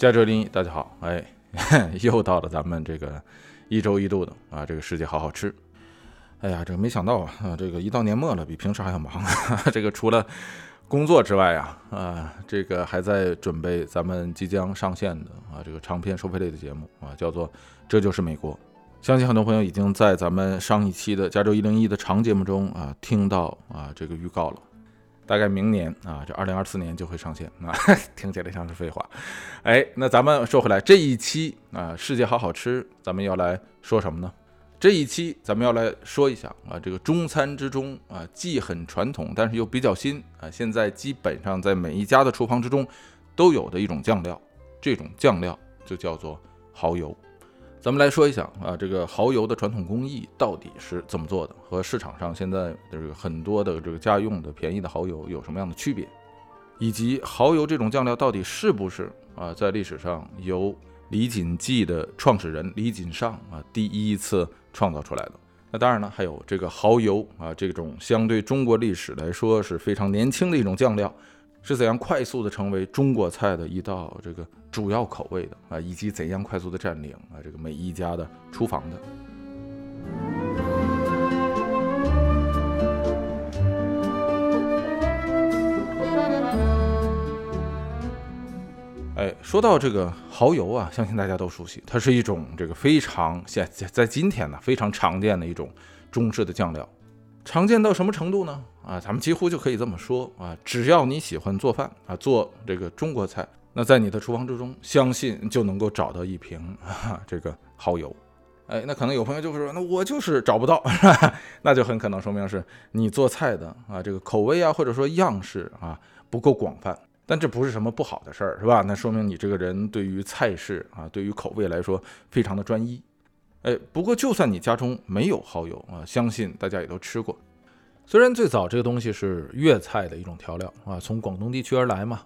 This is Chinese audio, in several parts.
加州林，大家好，哎，又到了咱们这个一周一度的啊，这个世界好好吃。哎呀，这个没想到啊，这个一到年末了，比平时还要忙。这个除了工作之外啊，啊，这个还在准备咱们即将上线的啊，这个长篇收费类的节目啊，叫做《这就是美国》。相信很多朋友已经在咱们上一期的加州一零一的长节目中啊，听到啊这个预告了。大概明年啊，这二零二四年就会上线啊，听起来像是废话。哎，那咱们说回来，这一期啊，世界好好吃，咱们要来说什么呢？这一期咱们要来说一下啊，这个中餐之中啊，既很传统，但是又比较新啊，现在基本上在每一家的厨房之中都有的一种酱料，这种酱料就叫做蚝油。咱们来说一下啊，这个蚝油的传统工艺到底是怎么做的，和市场上现在这个很多的这个家用的便宜的蚝油有什么样的区别，以及蚝油这种酱料到底是不是啊，在历史上由李锦记的创始人李锦上啊第一次创造出来的。那当然呢，还有这个蚝油啊，这种相对中国历史来说是非常年轻的一种酱料。是怎样快速的成为中国菜的一道这个主要口味的啊，以及怎样快速的占领啊这个每一家的厨房的？哎，说到这个蚝油啊，相信大家都熟悉，它是一种这个非常现在在今天呢非常常见的一种中式的酱料。常见到什么程度呢？啊，咱们几乎就可以这么说啊，只要你喜欢做饭啊，做这个中国菜，那在你的厨房之中，相信就能够找到一瓶啊这个蚝油。哎，那可能有朋友就会说，那我就是找不到，是吧？那就很可能说明是你做菜的啊，这个口味啊，或者说样式啊不够广泛。但这不是什么不好的事儿，是吧？那说明你这个人对于菜式啊，对于口味来说非常的专一。哎，不过就算你家中没有蚝油啊，相信大家也都吃过。虽然最早这个东西是粤菜的一种调料啊，从广东地区而来嘛，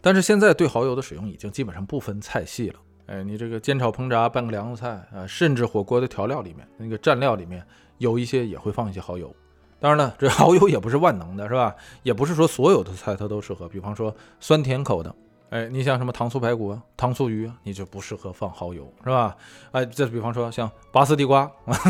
但是现在对蚝油的使用已经基本上不分菜系了。哎，你这个煎炒烹炸拌个凉菜啊，甚至火锅的调料里面那个蘸料里面有一些也会放一些蚝油。当然了，这 蚝油也不是万能的，是吧？也不是说所有的菜它都适合。比方说酸甜口的。哎，你像什么糖醋排骨、糖醋鱼，你就不适合放蚝油，是吧？哎，再比方说像拔丝地瓜，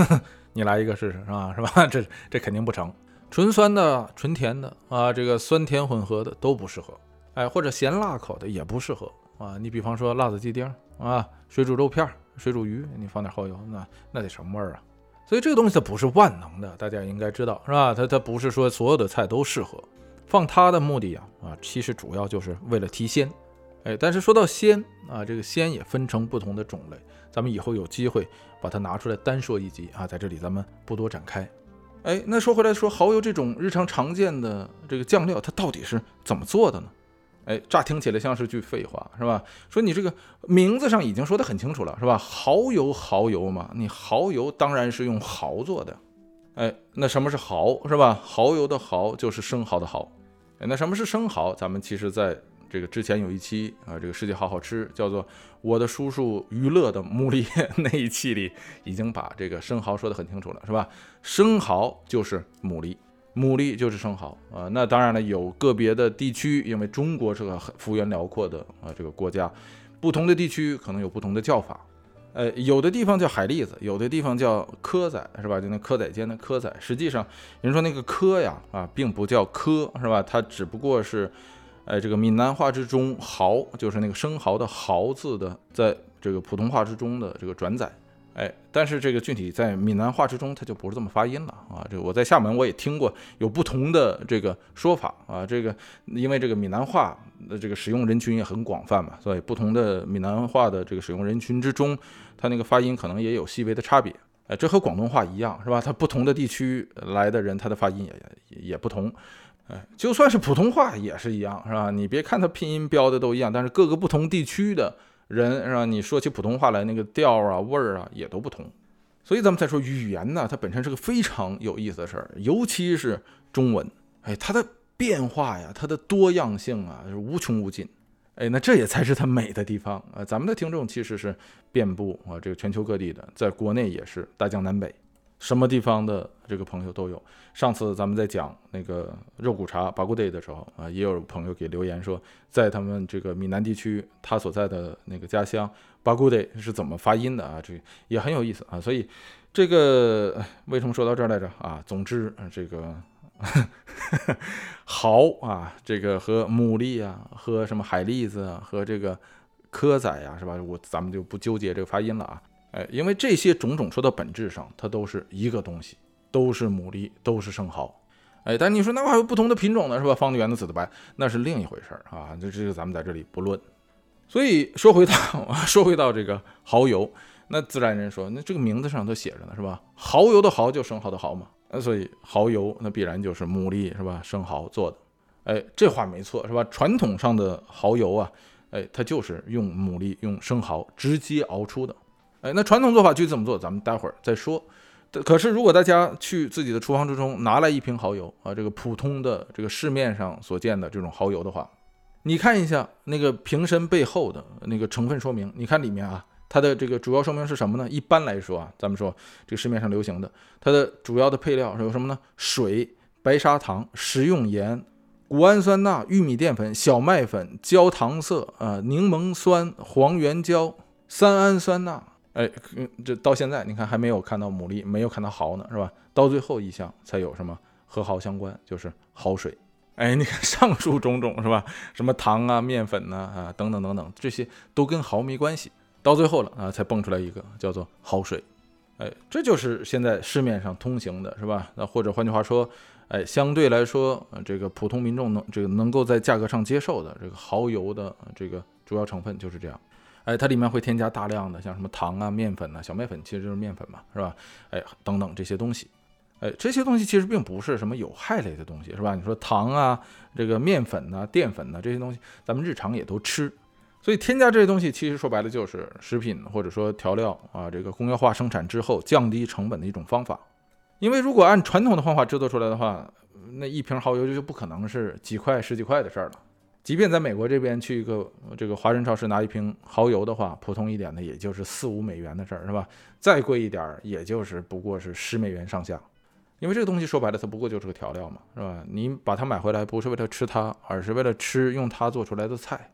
你来一个试试，是吧？是吧？这这肯定不成。纯酸的、纯甜的啊，这个酸甜混合的都不适合。哎，或者咸辣口的也不适合啊。你比方说辣子鸡丁啊、水煮肉片、水煮鱼，你放点蚝油，那那得什么味儿啊？所以这个东西它不是万能的，大家应该知道，是吧？它它不是说所有的菜都适合放它的目的呀啊，其实主要就是为了提鲜。哎，但是说到鲜啊，这个鲜也分成不同的种类，咱们以后有机会把它拿出来单说一集啊，在这里咱们不多展开。哎，那说回来，说蚝油这种日常常见的这个酱料，它到底是怎么做的呢？哎，乍听起来像是句废话，是吧？说你这个名字上已经说得很清楚了，是吧？蚝油，蚝油嘛，你蚝油当然是用蚝做的。哎，那什么是蚝，是吧？蚝油的蚝就是生蚝的蚝。哎，那什么是生蚝？咱们其实在。这个之前有一期啊，这个世界好好吃，叫做我的叔叔娱乐的牡蛎 那一期里，已经把这个生蚝说得很清楚了，是吧？生蚝就是牡蛎，牡蛎就是生蚝啊。那当然了，有个别的地区，因为中国是个幅员辽阔的啊这个国家，不同的地区可能有不同的叫法。呃，有的地方叫海蛎子，有的地方叫蚵仔，是吧？就那蚵仔煎的蚵仔。实际上，人说那个蚵呀，啊，并不叫蚵，是吧？它只不过是。哎，这个闽南话之中，蚝就是那个生蚝的蚝字的，在这个普通话之中的这个转载。哎，但是这个具体在闽南话之中，它就不是这么发音了啊。这个我在厦门我也听过有不同的这个说法啊。这个因为这个闽南话的这个使用人群也很广泛嘛，所以不同的闽南话的这个使用人群之中，它那个发音可能也有细微的差别。哎，这和广东话一样，是吧？它不同的地区来的人，他的发音也也也不同。哎，就算是普通话也是一样，是吧？你别看它拼音标的都一样，但是各个不同地区的人，是吧？你说起普通话来，那个调啊、味儿啊也都不同。所以咱们再说语言呢，它本身是个非常有意思的事儿，尤其是中文，哎，它的变化呀，它的多样性啊，是无穷无尽。哎，那这也才是它美的地方啊！咱们的听众其实是遍布啊这个全球各地的，在国内也是大江南北。什么地方的这个朋友都有。上次咱们在讲那个肉骨茶巴古 day 的时候啊，也有朋友给留言说，在他们这个闽南地区，他所在的那个家乡巴古 day 是怎么发音的啊？这也很有意思啊。所以这个为什么说到这儿来着啊？总之，这个 蚝啊，这个和牡蛎啊，和什么海蛎子啊，和这个蚵仔呀，是吧？我咱们就不纠结这个发音了啊。哎，因为这些种种说到本质上，它都是一个东西。都是牡蛎，都是生蚝，哎，但你说那还有不同的品种呢，是吧？方的、圆的、紫的、白，那是另一回事儿啊。这这个咱们在这里不论。所以说回到 说回到这个蚝油，那自然人说，那这个名字上都写着呢，是吧？蚝油的蚝就生蚝的蚝嘛，那所以蚝油那必然就是牡蛎是吧？生蚝做的，哎，这话没错是吧？传统上的蚝油啊，哎，它就是用牡蛎、用生蚝直接熬出的，哎，那传统做法具体怎么做，咱们待会儿再说。可是，如果大家去自己的厨房之中拿来一瓶蚝油啊，这个普通的这个市面上所见的这种蚝油的话，你看一下那个瓶身背后的那个成分说明，你看里面啊，它的这个主要说明是什么呢？一般来说啊，咱们说这市面上流行的，它的主要的配料是有什么呢？水、白砂糖、食用盐、谷氨酸钠、玉米淀粉、小麦粉、焦糖色啊、柠檬酸、黄原胶、三氨酸钠。哎，这到现在你看还没有看到牡蛎，没有看到蚝呢，是吧？到最后一项才有什么和蚝相关，就是蚝水。哎，你看上述种种是吧？什么糖啊、面粉呐啊等等等等，这些都跟蚝没关系。到最后了啊，才蹦出来一个叫做蚝水。哎，这就是现在市面上通行的是吧？那或者换句话说，哎，相对来说，这个普通民众能这个能够在价格上接受的这个蚝油的这个主要成分就是这样。哎，它里面会添加大量的像什么糖啊、面粉呐、小麦粉，其实就是面粉嘛，是吧？哎，等等这些东西，哎，这些东西其实并不是什么有害类的东西，是吧？你说糖啊、这个面粉呐、淀粉呐这些东西，咱们日常也都吃，所以添加这些东西，其实说白了就是食品或者说调料啊，这个工业化生产之后降低成本的一种方法。因为如果按传统的方法制作出来的话，那一瓶蚝油就不可能是几块、十几块的事儿了。即便在美国这边去一个这个华人超市拿一瓶蚝油的话，普通一点的也就是四五美元的事儿，是吧？再贵一点儿，也就是不过是十美元上下。因为这个东西说白了，它不过就是个调料嘛，是吧？你把它买回来不是为了吃它，而是为了吃用它做出来的菜。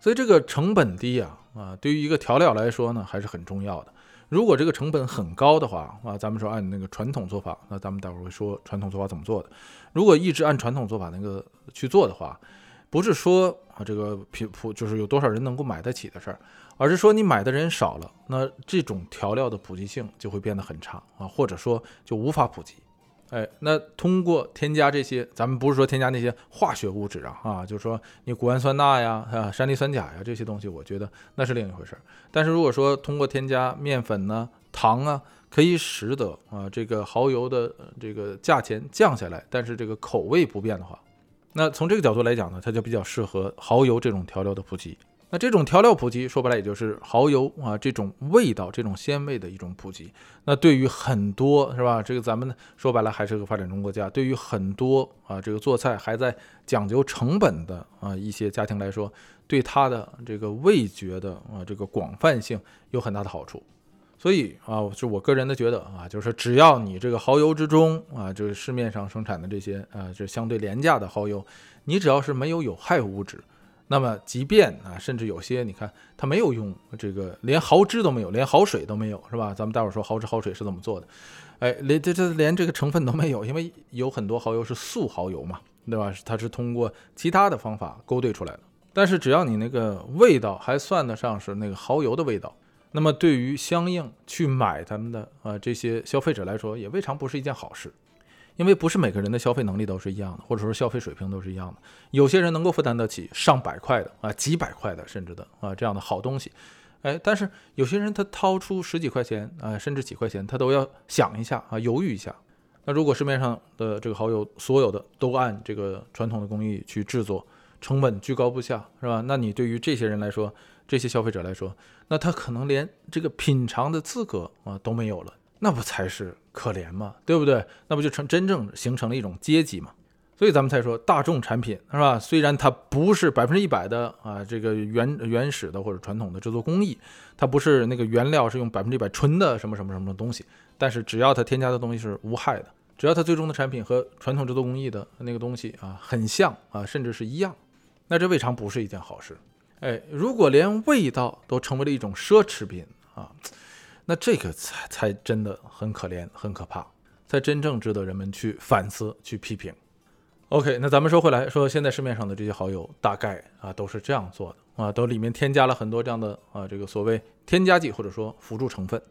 所以这个成本低啊，啊，对于一个调料来说呢，还是很重要的。如果这个成本很高的话，啊，咱们说按那个传统做法，那咱们待会儿会说传统做法怎么做的。如果一直按传统做法那个去做的话，不是说啊，这个普普就是有多少人能够买得起的事儿，而是说你买的人少了，那这种调料的普及性就会变得很差啊，或者说就无法普及。哎，那通过添加这些，咱们不是说添加那些化学物质啊，啊，就是说你谷氨酸钠呀、啊山梨酸钾呀这些东西，我觉得那是另一回事儿。但是如果说通过添加面粉呢、糖啊，可以使得啊这个蚝油的这个价钱降下来，但是这个口味不变的话。那从这个角度来讲呢，它就比较适合蚝油这种调料的普及。那这种调料普及，说白了也就是蚝油啊这种味道、这种鲜味的一种普及。那对于很多是吧？这个咱们说白了还是个发展中国家，对于很多啊这个做菜还在讲究成本的啊一些家庭来说，对它的这个味觉的啊这个广泛性有很大的好处。所以啊，就我个人的觉得啊，就是只要你这个蚝油之中啊，就是市面上生产的这些啊，这相对廉价的蚝油，你只要是没有有害物质，那么即便啊，甚至有些你看它没有用这个，连蚝汁都没有，连蚝水都没有，是吧？咱们待会儿说蚝汁蚝水是怎么做的，哎，连这这连这个成分都没有，因为有很多蚝油是素蚝油嘛，对吧？它是通过其他的方法勾兑出来的。但是只要你那个味道还算得上是那个蚝油的味道。那么对于相应去买他们的啊这些消费者来说，也未尝不是一件好事，因为不是每个人的消费能力都是一样的，或者说消费水平都是一样的。有些人能够负担得起上百块的啊几百块的甚至的啊这样的好东西，哎，但是有些人他掏出十几块钱啊甚至几块钱，他都要想一下啊犹豫一下。那如果市面上的这个蚝油所有的都按这个传统的工艺去制作，成本居高不下，是吧？那你对于这些人来说，这些消费者来说，那他可能连这个品尝的资格啊都没有了，那不才是可怜吗？对不对？那不就成真正形成了一种阶级吗？所以咱们才说大众产品是吧？虽然它不是百分之一百的啊，这个原原始的或者传统的制作工艺，它不是那个原料是用百分之一百纯的什么什么什么东西，但是只要它添加的东西是无害的，只要它最终的产品和传统制作工艺的那个东西啊很像啊，甚至是一样，那这未尝不是一件好事。哎，如果连味道都成为了一种奢侈品啊，那这个才才真的很可怜、很可怕，才真正值得人们去反思、去批评。OK，那咱们说回来，说现在市面上的这些蚝油，大概啊都是这样做的啊，都里面添加了很多这样的啊这个所谓添加剂或者说辅助成分，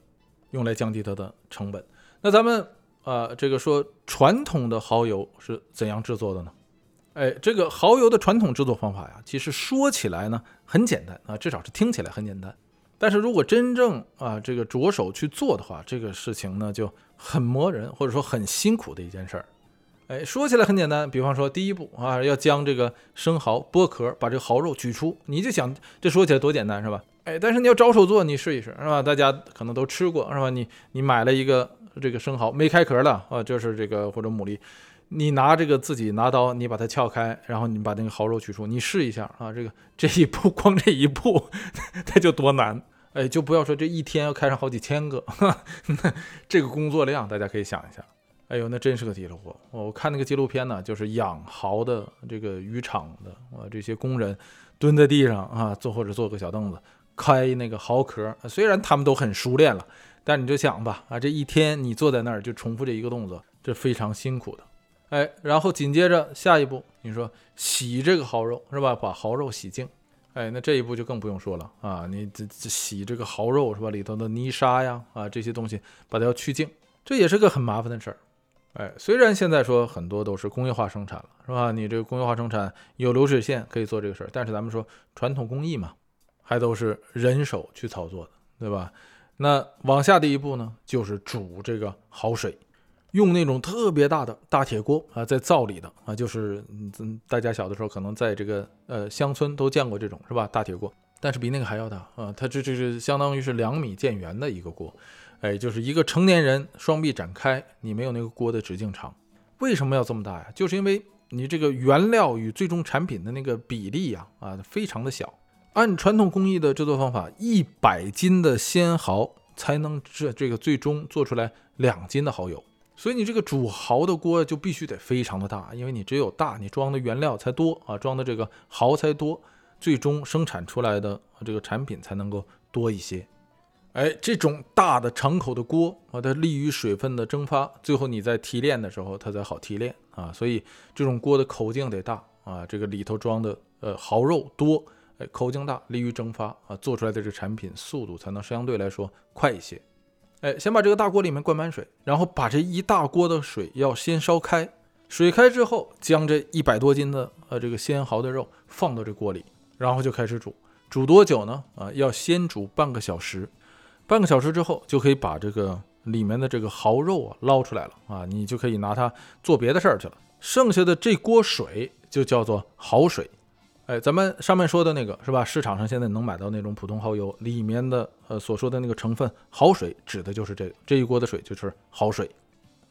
用来降低它的成本。那咱们啊这个说传统的蚝油是怎样制作的呢？哎，这个蚝油的传统制作方法呀，其实说起来呢很简单啊，至少是听起来很简单。但是如果真正啊这个着手去做的话，这个事情呢就很磨人，或者说很辛苦的一件事儿。哎，说起来很简单，比方说第一步啊，要将这个生蚝剥壳，把这个蚝肉取出。你就想，这说起来多简单是吧？哎，但是你要着手做，你试一试是吧？大家可能都吃过是吧？你你买了一个这个生蚝没开壳的啊，就是这个或者牡蛎，你拿这个自己拿刀，你把它撬开，然后你把那个蚝肉取出，你试一下啊，这个 这一步 光这一步，它就多难。哎，就不要说这一天要开上好几千个，那这个工作量大家可以想一下。哎呦，那真是个体力活！我看那个纪录片呢，就是养蚝的这个渔场的啊，这些工人蹲在地上啊，坐或者坐个小凳子开那个蚝壳。虽然他们都很熟练了，但你就想吧，啊，这一天你坐在那儿就重复这一个动作，这非常辛苦的。哎，然后紧接着下一步，你说洗这个蚝肉是吧？把蚝肉洗净。哎，那这一步就更不用说了啊，你这这洗这个蚝肉是吧？里头的泥沙呀啊这些东西把它要去净，这也是个很麻烦的事儿。哎，虽然现在说很多都是工业化生产了，是吧？你这个工业化生产有流水线可以做这个事儿，但是咱们说传统工艺嘛，还都是人手去操作的，对吧？那往下的一步呢，就是煮这个蚝水，用那种特别大的大铁锅啊，在灶里的啊，就是嗯，大家小的时候可能在这个呃乡村都见过这种，是吧？大铁锅，但是比那个还要大啊，它这这是相当于是两米见圆的一个锅。哎，就是一个成年人双臂展开，你没有那个锅的直径长。为什么要这么大呀？就是因为你这个原料与最终产品的那个比例呀，啊，非常的小。按传统工艺的制作方法，一百斤的鲜蚝才能这这个最终做出来两斤的蚝油。所以你这个煮蚝的锅就必须得非常的大，因为你只有大，你装的原料才多啊，装的这个蚝才多，最终生产出来的这个产品才能够多一些。哎，这种大的敞口的锅啊，它利于水分的蒸发，最后你在提炼的时候，它才好提炼啊。所以这种锅的口径得大啊，这个里头装的呃蚝肉多，哎，口径大，利于蒸发啊，做出来的这产品速度才能相对来说快一些。哎，先把这个大锅里面灌满水，然后把这一大锅的水要先烧开，水开之后，将这一百多斤的呃这个鲜蚝的肉放到这锅里，然后就开始煮。煮多久呢？啊，要先煮半个小时。半个小时之后，就可以把这个里面的这个蚝肉啊捞出来了啊，你就可以拿它做别的事儿去了。剩下的这锅水就叫做蚝水。哎，咱们上面说的那个是吧？市场上现在能买到那种普通蚝油里面的呃所说的那个成分蚝水，指的就是这个这一锅的水就是蚝水。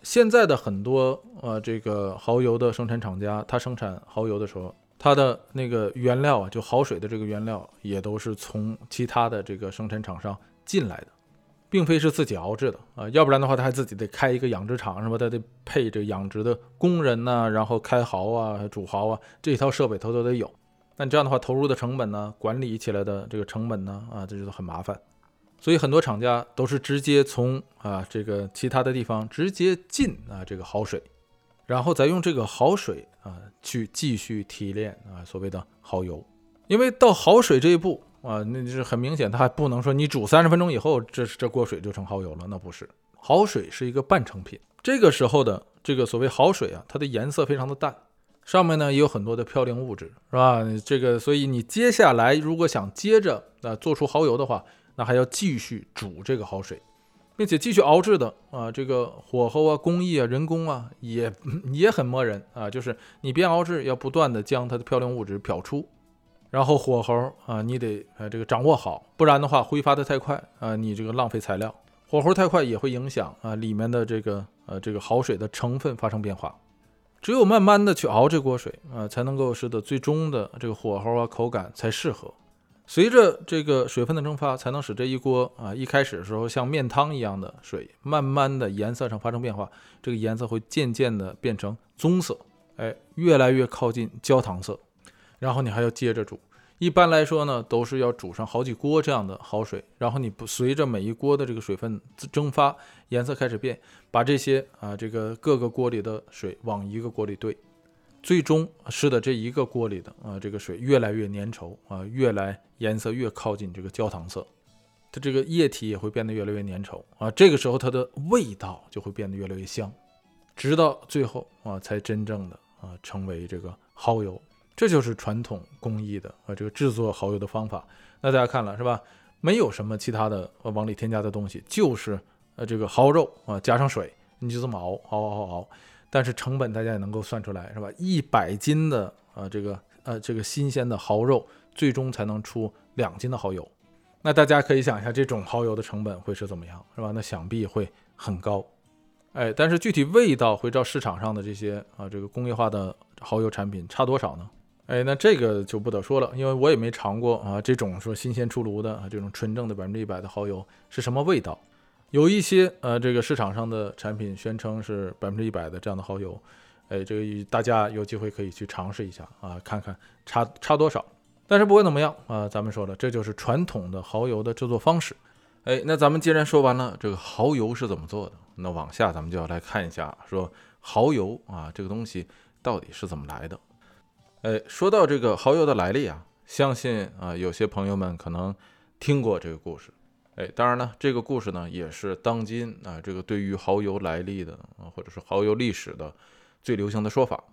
现在的很多呃这个蚝油的生产厂家，它生产蚝油的时候，它的那个原料啊，就蚝水的这个原料也都是从其他的这个生产厂商。进来的，并非是自己熬制的啊，要不然的话，他还自己得开一个养殖场，是吧？他得配这养殖的工人呢，然后开蚝啊、煮蚝啊，这一套设备他都得有。那这样的话，投入的成本呢，管理起来的这个成本呢，啊，这就很麻烦。所以很多厂家都是直接从啊这个其他的地方直接进啊这个蚝水，然后再用这个蚝水啊去继续提炼啊所谓的蚝油，因为到蚝水这一步。啊，那就是很明显，它还不能说你煮三十分钟以后，这这锅水就成蚝油了，那不是。蚝水是一个半成品，这个时候的这个所谓蚝水啊，它的颜色非常的淡，上面呢也有很多的嘌呤物质，是吧？这个，所以你接下来如果想接着啊做出蚝油的话，那还要继续煮这个蚝水，并且继续熬制的啊，这个火候啊、工艺啊、人工啊也也很磨人啊，就是你边熬制要不断的将它的嘌呤物质漂出。然后火候啊，你得呃这个掌握好，不然的话挥发的太快啊，你这个浪费材料。火候太快也会影响啊里面的这个呃这个蚝水的成分发生变化。只有慢慢的去熬这锅水啊，才能够使得最终的这个火候啊口感才适合。随着这个水分的蒸发，才能使这一锅啊一开始的时候像面汤一样的水，慢慢的颜色上发生变化，这个颜色会渐渐的变成棕色，哎，越来越靠近焦糖色。然后你还要接着煮，一般来说呢，都是要煮上好几锅这样的好水，然后你不随着每一锅的这个水分蒸发，颜色开始变，把这些啊这个各个锅里的水往一个锅里兑。最终使得这一个锅里的啊这个水越来越粘稠啊，越来颜色越靠近这个焦糖色，它这个液体也会变得越来越粘稠啊。这个时候它的味道就会变得越来越香，直到最后啊才真正的啊成为这个蚝油。这就是传统工艺的啊这个制作蚝油的方法。那大家看了是吧？没有什么其他的呃往里添加的东西，就是呃这个蚝肉啊加上水，你就这么熬熬熬熬。但是成本大家也能够算出来，是吧？一百斤的呃这个呃这个新鲜的蚝肉，最终才能出两斤的蚝油。那大家可以想一下，这种蚝油的成本会是怎么样，是吧？那想必会很高。哎，但是具体味道会照市场上的这些啊这个工业化的蚝油产品差多少呢？哎，那这个就不得说了，因为我也没尝过啊这种说新鲜出炉的啊这种纯正的百分之一百的蚝油是什么味道。有一些呃，这个市场上的产品宣称是百分之一百的这样的蚝油，哎，这个大家有机会可以去尝试一下啊，看看差差多少。但是不管怎么样啊，咱们说了，这就是传统的蚝油的制作方式。哎，那咱们既然说完了这个蚝油是怎么做的，那往下咱们就要来看一下，说蚝油啊这个东西到底是怎么来的。哎，说到这个蚝油的来历啊，相信啊有些朋友们可能听过这个故事。哎，当然呢，这个故事呢也是当今啊这个对于蚝油来历的啊，或者是蚝油历史的最流行的说法。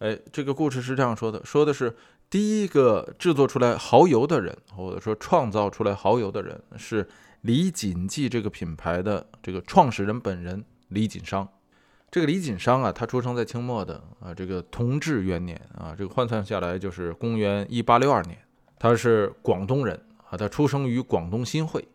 哎，这个故事是这样说的：说的是第一个制作出来蚝油的人，或者说创造出来蚝油的人是李锦记这个品牌的这个创始人本人李锦商。这个李锦商啊，他出生在清末的啊这个同治元年啊，这个换算下来就是公元一八六二年。他是广东人啊，他出生于广东新会。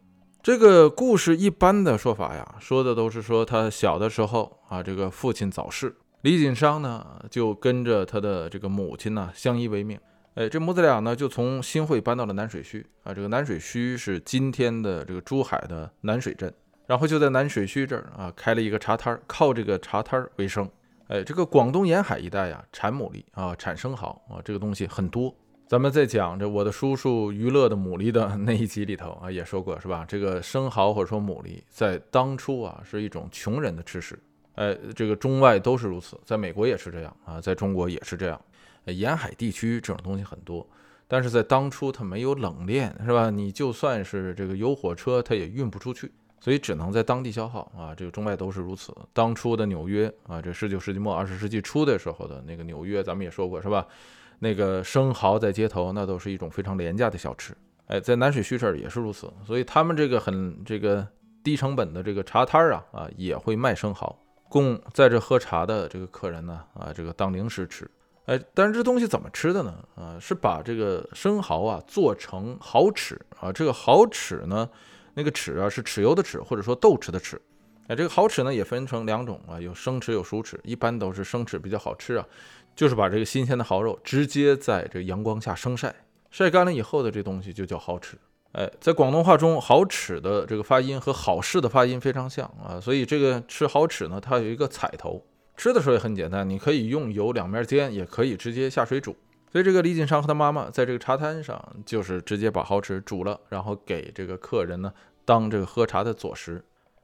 这个故事一般的说法呀，说的都是说他小的时候啊，这个父亲早逝，李锦商呢就跟着他的这个母亲呢相依为命。哎，这母子俩呢就从新会搬到了南水区啊，这个南水区是今天的这个珠海的南水镇，然后就在南水区这儿啊开了一个茶摊儿，靠这个茶摊儿为生。哎，这个广东沿海一带呀，产牡蛎啊，产生蚝啊，这个东西很多。咱们在讲这我的叔叔娱乐的牡蛎的那一集里头啊，也说过是吧？这个生蚝或者说牡蛎，在当初啊是一种穷人的吃食，哎，这个中外都是如此，在美国也是这样啊，在中国也是这样。沿海地区这种东西很多，但是在当初它没有冷链是吧？你就算是这个有火车，它也运不出去，所以只能在当地消耗啊。这个中外都是如此。当初的纽约啊，这十九世纪末二十世纪初的时候的那个纽约，咱们也说过是吧？那个生蚝在街头，那都是一种非常廉价的小吃。哎，在南水区这儿也是如此，所以他们这个很这个低成本的这个茶摊儿啊啊，也会卖生蚝，供在这喝茶的这个客人呢啊这个当零食吃。哎，但是这东西怎么吃的呢？啊，是把这个生蚝啊做成蚝豉啊，这个蚝豉呢，那个豉啊是豉油的豉，或者说豆豉的豉。哎，这个蚝豉呢也分成两种啊，有生豉有熟豉，一般都是生豉比较好吃啊。就是把这个新鲜的蚝肉直接在这个阳光下生晒，晒干了以后的这东西就叫蚝豉。哎，在广东话中，蚝豉的这个发音和好事的发音非常像啊，所以这个吃蚝豉呢，它有一个彩头。吃的时候也很简单，你可以用油两面煎，也可以直接下水煮。所以这个李锦商和他妈妈在这个茶摊上，就是直接把蚝豉煮了，然后给这个客人呢当这个喝茶的佐食。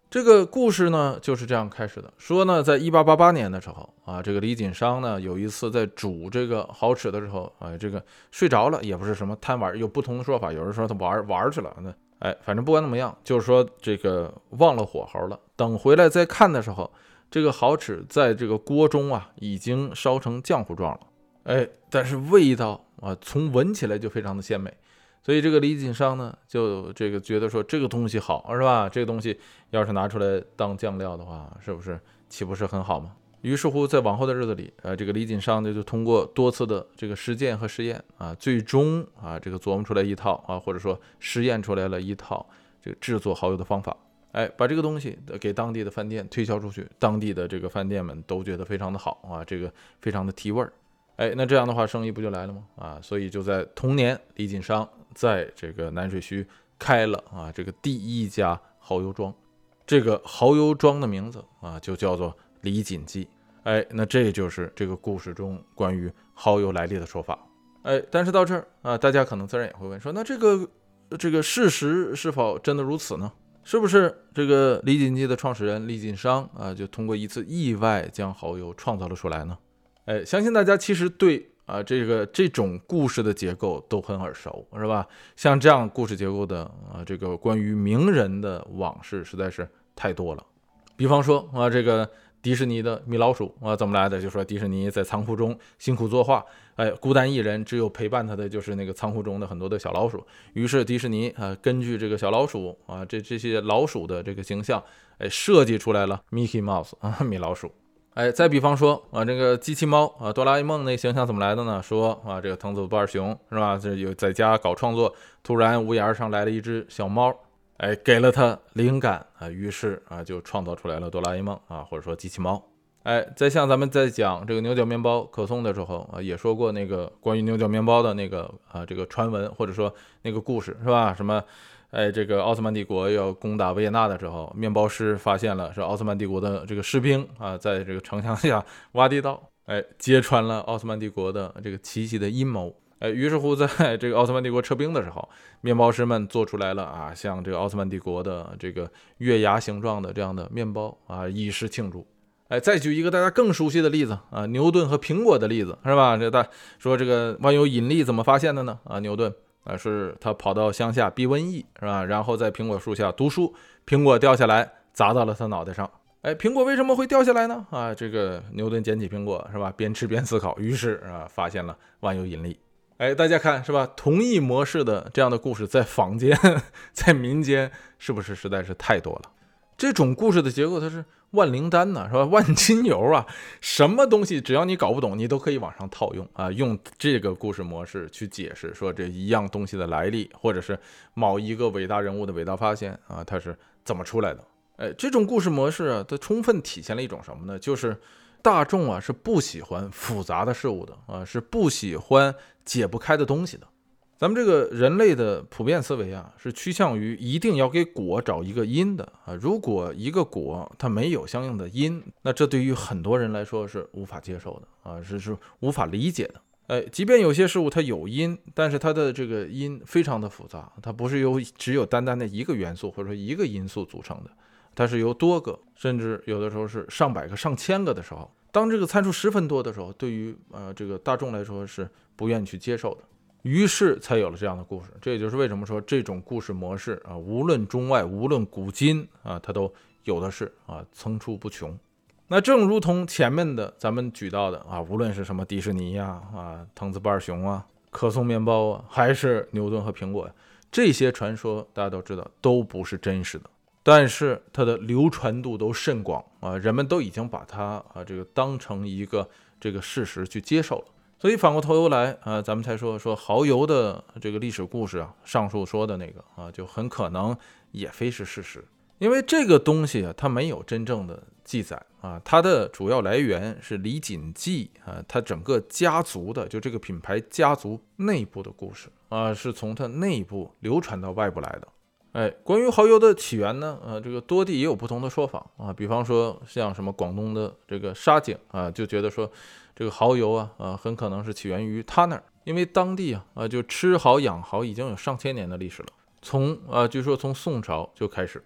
这个故事呢就是这样开始的。说呢，在一八八八年的时候啊，这个李锦商呢有一次在煮这个蚝豉的时候啊，这个睡着了，也不是什么贪玩，有不同的说法。有人说他玩玩去了，那哎，反正不管怎么样，就是说这个忘了火候了。等回来再看的时候，这个蚝豉在这个锅中啊已经烧成浆糊状了。哎，但是味道啊，从闻起来就非常的鲜美。所以这个李锦商呢，就这个觉得说这个东西好是吧？这个东西要是拿出来当酱料的话，是不是岂不是很好吗？于是乎，在往后的日子里，呃，这个李锦商呢，就通过多次的这个实践和实验啊，最终啊，这个琢磨出来一套啊，或者说实验出来了一套这个制作蚝油的方法。哎，把这个东西给当地的饭店推销出去，当地的这个饭店们都觉得非常的好啊，这个非常的提味儿。哎，那这样的话生意不就来了吗？啊，所以就在同年，李锦商在这个南水区开了啊这个第一家蚝油庄，这个蚝油庄的名字啊就叫做李锦记。哎，那这就是这个故事中关于蚝油来历的说法。哎，但是到这儿啊，大家可能自然也会问说，那这个这个事实是否真的如此呢？是不是这个李锦记的创始人李锦商啊，就通过一次意外将蚝油创造了出来呢？哎，相信大家其实对啊这个这种故事的结构都很耳熟，是吧？像这样故事结构的啊，这个关于名人的往事实在是太多了。比方说啊，这个。迪士尼的米老鼠啊，怎么来的？就说迪士尼在仓库中辛苦作画，哎，孤单一人，只有陪伴他的就是那个仓库中的很多的小老鼠。于是迪士尼啊，根据这个小老鼠啊，这这些老鼠的这个形象，哎，设计出来了 Mickey Mouse 啊，米老鼠。哎，再比方说啊，这个机器猫啊，哆啦 A 梦那形象怎么来的呢？说啊，这个藤子不二雄是吧？这有在家搞创作，突然屋檐上来了一只小猫。哎，给了他灵感啊，于是啊就创造出来了哆啦 A 梦啊，或者说机器猫。哎，在像咱们在讲这个牛角面包可颂的时候啊，也说过那个关于牛角面包的那个啊这个传闻或者说那个故事是吧？什么？哎，这个奥斯曼帝国要攻打维也纳的时候，面包师发现了是奥斯曼帝国的这个士兵啊，在这个城墙下挖地道，哎，揭穿了奥斯曼帝国的这个奇袭的阴谋。哎，于是乎，在这个奥斯曼帝国撤兵的时候，面包师们做出来了啊，像这个奥斯曼帝国的这个月牙形状的这样的面包啊，以示庆祝。哎，再举一个大家更熟悉的例子啊，牛顿和苹果的例子，是吧？这大说这个万有引力怎么发现的呢？啊，牛顿啊，是他跑到乡下避瘟疫，是吧？然后在苹果树下读书，苹果掉下来砸到了他脑袋上。哎，苹果为什么会掉下来呢？啊，这个牛顿捡起苹果，是吧？边吃边思考，于是啊，发现了万有引力。哎，大家看是吧？同一模式的这样的故事，在坊间、在民间，是不是实在是太多了？这种故事的结构，它是万灵丹呐，是吧？万金油啊，什么东西只要你搞不懂，你都可以往上套用啊，用这个故事模式去解释，说这一样东西的来历，或者是某一个伟大人物的伟大发现啊，它是怎么出来的？哎，这种故事模式啊，它充分体现了一种什么呢？就是大众啊是不喜欢复杂的事物的啊，是不喜欢。解不开的东西的，咱们这个人类的普遍思维啊，是趋向于一定要给果找一个因的啊。如果一个果它没有相应的因，那这对于很多人来说是无法接受的啊，是是无法理解的。哎，即便有些事物它有因，但是它的这个因非常的复杂，它不是由只有单单的一个元素或者说一个因素组成的，它是由多个，甚至有的时候是上百个、上千个的时候。当这个参数十分多的时候，对于呃这个大众来说是不愿意去接受的，于是才有了这样的故事。这也就是为什么说这种故事模式啊，无论中外，无论古今啊，它都有的是啊，层出不穷。那正如同前面的咱们举到的啊，无论是什么迪士尼呀啊，藤子不二雄啊，可颂面包啊，还是牛顿和苹果呀，这些传说大家都知道都不是真实的。但是它的流传度都甚广啊，人们都已经把它啊这个当成一个这个事实去接受了，所以反过头来啊，咱们才说说蚝油的这个历史故事啊，上述说的那个啊，就很可能也非是事实，因为这个东西啊，它没有真正的记载啊，它的主要来源是李锦记啊，它整个家族的就这个品牌家族内部的故事啊，是从它内部流传到外部来的。哎，关于蚝油的起源呢，呃，这个多地也有不同的说法啊。比方说，像什么广东的这个沙井啊，就觉得说，这个蚝油啊，呃，很可能是起源于他那儿，因为当地啊，啊，就吃蚝养蚝已经有上千年的历史了。从啊，据说从宋朝就开始。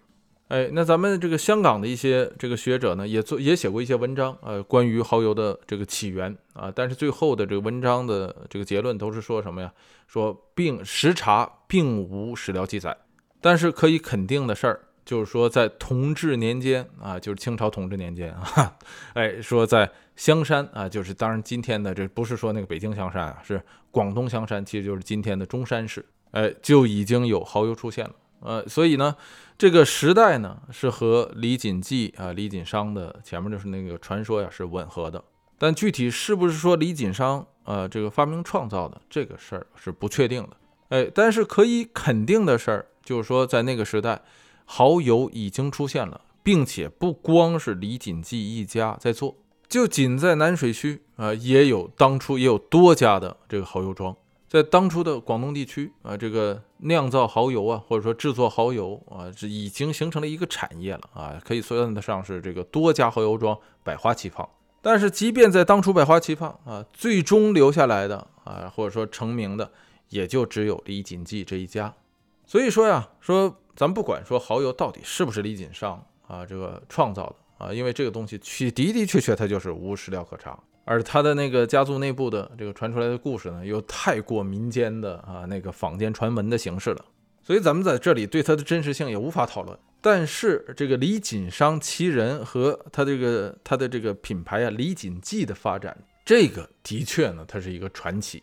哎，那咱们这个香港的一些这个学者呢，也做也写过一些文章，呃，关于蚝油的这个起源啊。但是最后的这个文章的这个结论都是说什么呀？说并实查并无史料记载。但是可以肯定的事儿，就是说在同治年间啊，就是清朝同治年间啊，哎，说在香山啊，就是当然今天的这不是说那个北京香山啊，是广东香山，其实就是今天的中山市，哎，就已经有蚝油出现了。呃，所以呢，这个时代呢是和李锦记啊、李锦商的前面就是那个传说呀是吻合的，但具体是不是说李锦商呃这个发明创造的这个事儿是不确定的。哎，但是可以肯定的事儿。就是说，在那个时代，蚝油已经出现了，并且不光是李锦记一家在做，就仅在南水区啊，也有当初也有多家的这个蚝油庄，在当初的广东地区啊，这个酿造蚝油啊，或者说制作蚝油啊，这已经形成了一个产业了啊，可以算得上是这个多家蚝油庄百花齐放。但是，即便在当初百花齐放啊，最终留下来的啊，或者说成名的，也就只有李锦记这一家。所以说呀，说咱不管说蚝油到底是不是李锦上啊这个创造的。啊，因为这个东西确的的确确，它就是无史料可查，而他的那个家族内部的这个传出来的故事呢，又太过民间的啊那个坊间传闻的形式了，所以咱们在这里对它的真实性也无法讨论。但是这个李锦商其人和他这个他的这个品牌啊李锦记的发展，这个的确呢，它是一个传奇。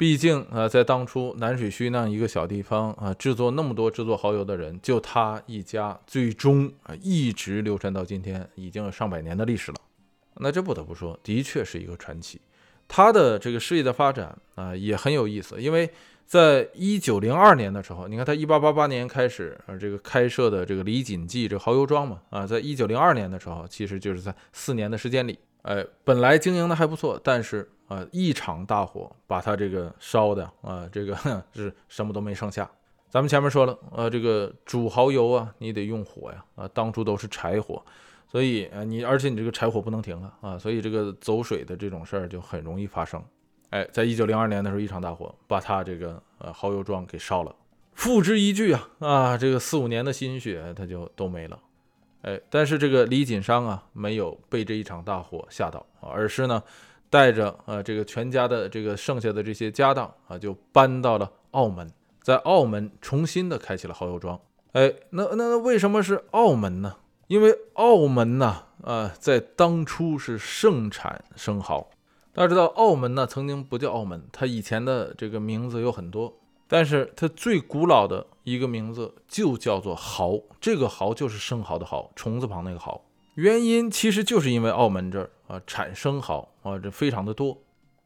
毕竟啊，在当初南水区那样一个小地方啊，制作那么多制作蚝油的人，就他一家，最终啊一直流传到今天，已经有上百年的历史了。那这不得不说，的确是一个传奇。他的这个事业的发展啊，也很有意思。因为在一九零二年的时候，你看他一八八八年开始啊，这个开设的这个李锦记这蚝油庄嘛啊，在一九零二年的时候，其实就是在四年的时间里，哎，本来经营的还不错，但是。啊！一场大火把它这个烧的啊，这个 是什么都没剩下。咱们前面说了，呃，这个煮蚝油啊，你得用火呀，啊，当初都是柴火，所以啊，你而且你这个柴火不能停啊，啊，所以这个走水的这种事儿就很容易发生。哎，在一九零二年的时候，一场大火把它这个呃蚝油庄给烧了，付之一炬啊，啊，这个四五年的心血它就都没了。哎，但是这个李锦商啊，没有被这一场大火吓到，而是呢。带着呃，这个全家的这个剩下的这些家当啊，就搬到了澳门，在澳门重新的开启了蚝油庄。哎，那那那为什么是澳门呢？因为澳门呢，啊，在当初是盛产生蚝。大家知道，澳门呢曾经不叫澳门，它以前的这个名字有很多，但是它最古老的一个名字就叫做蚝。这个蚝就是生蚝的蚝，虫字旁那个蚝。原因其实就是因为澳门这儿啊产生蚝啊这非常的多，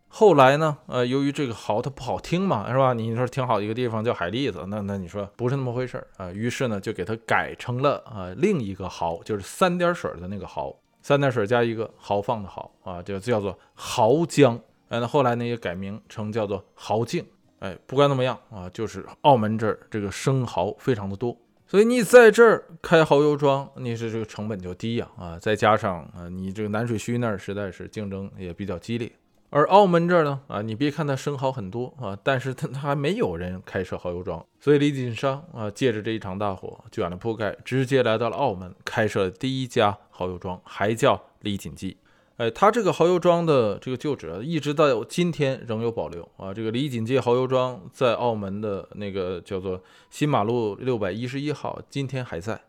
后来呢呃由于这个蚝它不好听嘛是吧？你说挺好的一个地方叫海蛎子，那那你说不是那么回事儿啊？于是呢就给它改成了啊另一个蚝，就是三点水的那个蚝，三点水加一个豪放的豪啊就叫做蚝江。哎那后来呢也改名成叫做蚝镜。哎不管怎么样啊，就是澳门这儿这个生蚝非常的多。所以你在这儿开蚝油庄，你是这个成本就低呀啊，再加上啊，你这个南水区那儿实在是竞争也比较激烈，而澳门这儿呢啊，你别看它生蚝很多啊，但是它它还没有人开设蚝油庄，所以李锦商啊，借着这一场大火卷了铺盖，直接来到了澳门，开设了第一家蚝油庄，还叫李锦记。哎，他这个蚝油庄的这个旧址啊，一直到今天仍有保留啊。这个李锦记蚝油庄在澳门的那个叫做新马路六百一十一号，今天还在。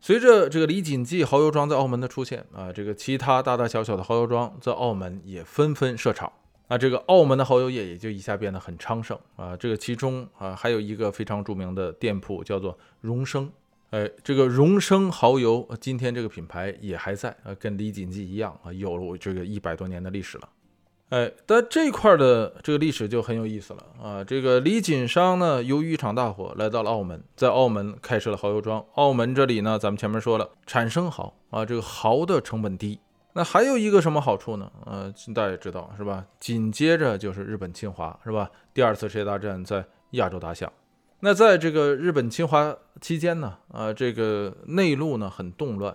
随着这个李锦记蚝油庄在澳门的出现啊，这个其他大大小小的蚝油庄在澳门也纷纷设厂啊，这个澳门的蚝油业也就一下变得很昌盛啊。这个其中啊，还有一个非常著名的店铺叫做荣生。哎，这个荣升蚝油，今天这个品牌也还在啊，跟李锦记一样啊，有了这个一百多年的历史了。哎，但这块的这个历史就很有意思了啊。这个李锦商呢，由于一场大火来到了澳门，在澳门开设了蚝油庄。澳门这里呢，咱们前面说了，产生蚝啊，这个蚝的成本低。那还有一个什么好处呢？呃，大家也知道是吧？紧接着就是日本侵华是吧？第二次世界大战在亚洲打响。那在这个日本侵华期间呢，啊，这个内陆呢很动乱，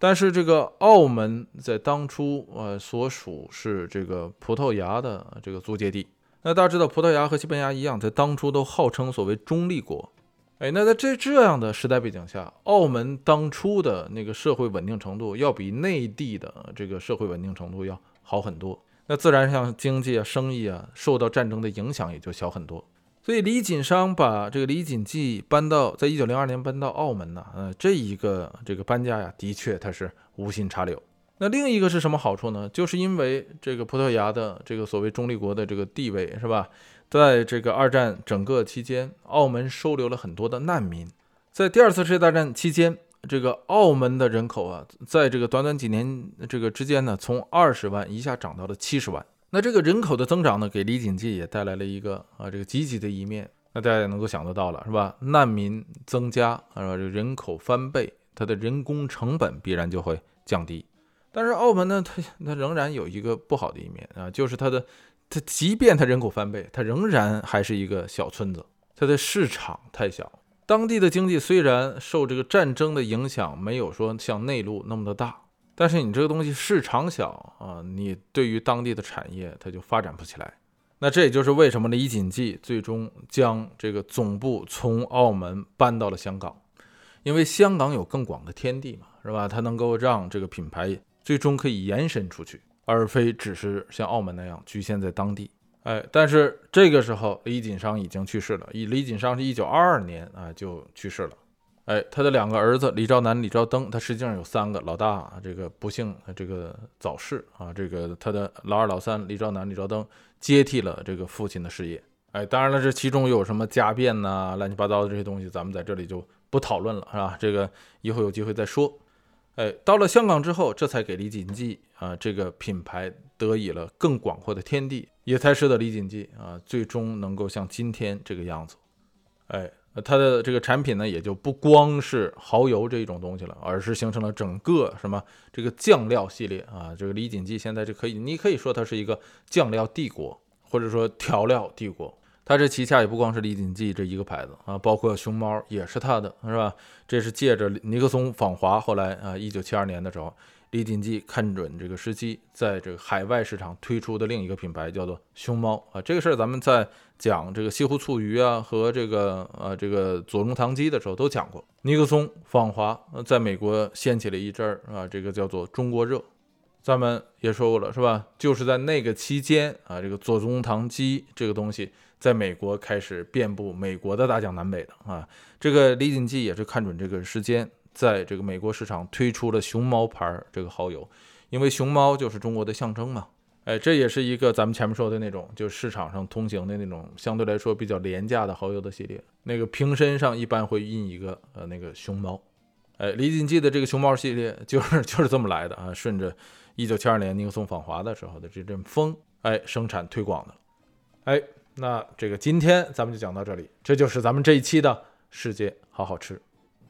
但是这个澳门在当初呃所属是这个葡萄牙的这个租界地。那大家知道，葡萄牙和西班牙一样，在当初都号称所谓中立国。哎，那在这这样的时代背景下，澳门当初的那个社会稳定程度要比内地的这个社会稳定程度要好很多。那自然像经济啊、生意啊，受到战争的影响也就小很多。所以李锦商把这个李锦记搬到，在一九零二年搬到澳门呢，呃，这一个这个搬家呀，的确他是无心插柳。那另一个是什么好处呢？就是因为这个葡萄牙的这个所谓中立国的这个地位是吧？在这个二战整个期间，澳门收留了很多的难民。在第二次世界大战期间，这个澳门的人口啊，在这个短短几年这个之间呢，从二十万一下涨到了七十万。那这个人口的增长呢，给李锦记也带来了一个啊这个积极的一面。那大家也能够想得到了，是吧？难民增加，是吧？这人口翻倍，它的人工成本必然就会降低。但是澳门呢，它它仍然有一个不好的一面啊，就是它的它即便它人口翻倍，它仍然还是一个小村子，它的市场太小。当地的经济虽然受这个战争的影响，没有说像内陆那么的大，但是你这个东西市场小啊，你对于当地的产业它就发展不起来。那这也就是为什么李锦记最终将这个总部从澳门搬到了香港，因为香港有更广的天地嘛，是吧？它能够让这个品牌最终可以延伸出去，而非只是像澳门那样局限在当地。哎，但是这个时候李锦商已经去世了。以李锦商是一九二二年啊就去世了。哎，他的两个儿子李兆南、李兆登，他实际上有三个。老大这个不幸这个早逝啊，这个他的老二、老三李兆南、李兆登接替了这个父亲的事业。哎，当然了，这其中有什么家变呐、乱七八糟的这些东西，咱们在这里就不讨论了，是吧？这个以后有机会再说。哎，到了香港之后，这才给李锦记啊这个品牌得以了更广阔的天地。也才使得李锦记啊，最终能够像今天这个样子。哎，它的这个产品呢，也就不光是蚝油这一种东西了，而是形成了整个什么这个酱料系列啊。这个李锦记现在就可以，你可以说它是一个酱料帝国，或者说调料帝国。它这旗下也不光是李锦记这一个牌子啊，包括熊猫也是它的，是吧？这是借着尼克松访华，后来啊，一九七二年的时候。李锦记看准这个时机，在这个海外市场推出的另一个品牌叫做熊猫啊，这个事儿咱们在讲这个西湖醋鱼啊和这个呃这个左宗棠鸡的时候都讲过。尼克松访华，在美国掀起了一阵儿啊，这个叫做中国热，咱们也说过了是吧？就是在那个期间啊，这个左宗棠鸡这个东西在美国开始遍布美国的大江南北的啊，这个李锦记也是看准这个时间。在这个美国市场推出了熊猫牌这个蚝油，因为熊猫就是中国的象征嘛。哎，这也是一个咱们前面说的那种，就是市场上通行的那种相对来说比较廉价的蚝油的系列。那个瓶身上一般会印一个呃那个熊猫。哎，李锦记的这个熊猫系列就是 就是这么来的啊，顺着一九七二年尼克松访华的时候的这阵风，哎，生产推广的。哎，那这个今天咱们就讲到这里，这就是咱们这一期的世界好好吃。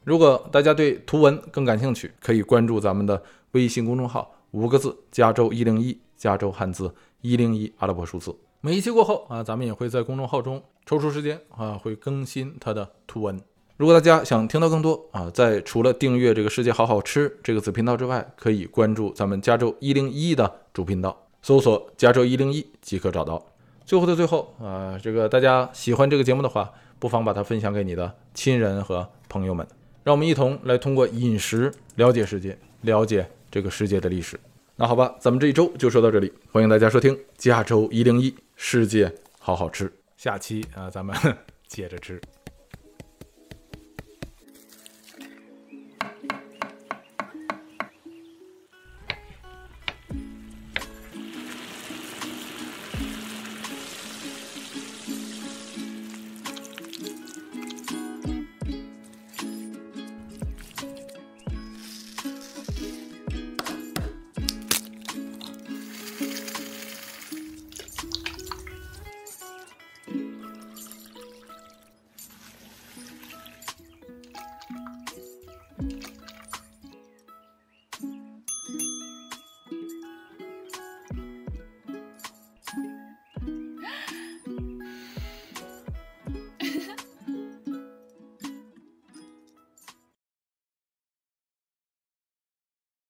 如果大家对图文更感兴趣，可以关注咱们的微信公众号，五个字：加州一零一，加州汉字一零一阿拉伯数字。每一期过后啊，咱们也会在公众号中抽出时间啊，会更新它的图文。如果大家想听到更多啊，在除了订阅这个世界好好吃这个子频道之外，可以关注咱们加州一零一的主频道，搜索加州一零一即可找到。最后的最后啊，这个大家喜欢这个节目的话，不妨把它分享给你的亲人和朋友们。让我们一同来通过饮食了解世界，了解这个世界的历史。那好吧，咱们这一周就说到这里，欢迎大家收听加州一零一世界好好吃。下期啊，咱们 接着吃。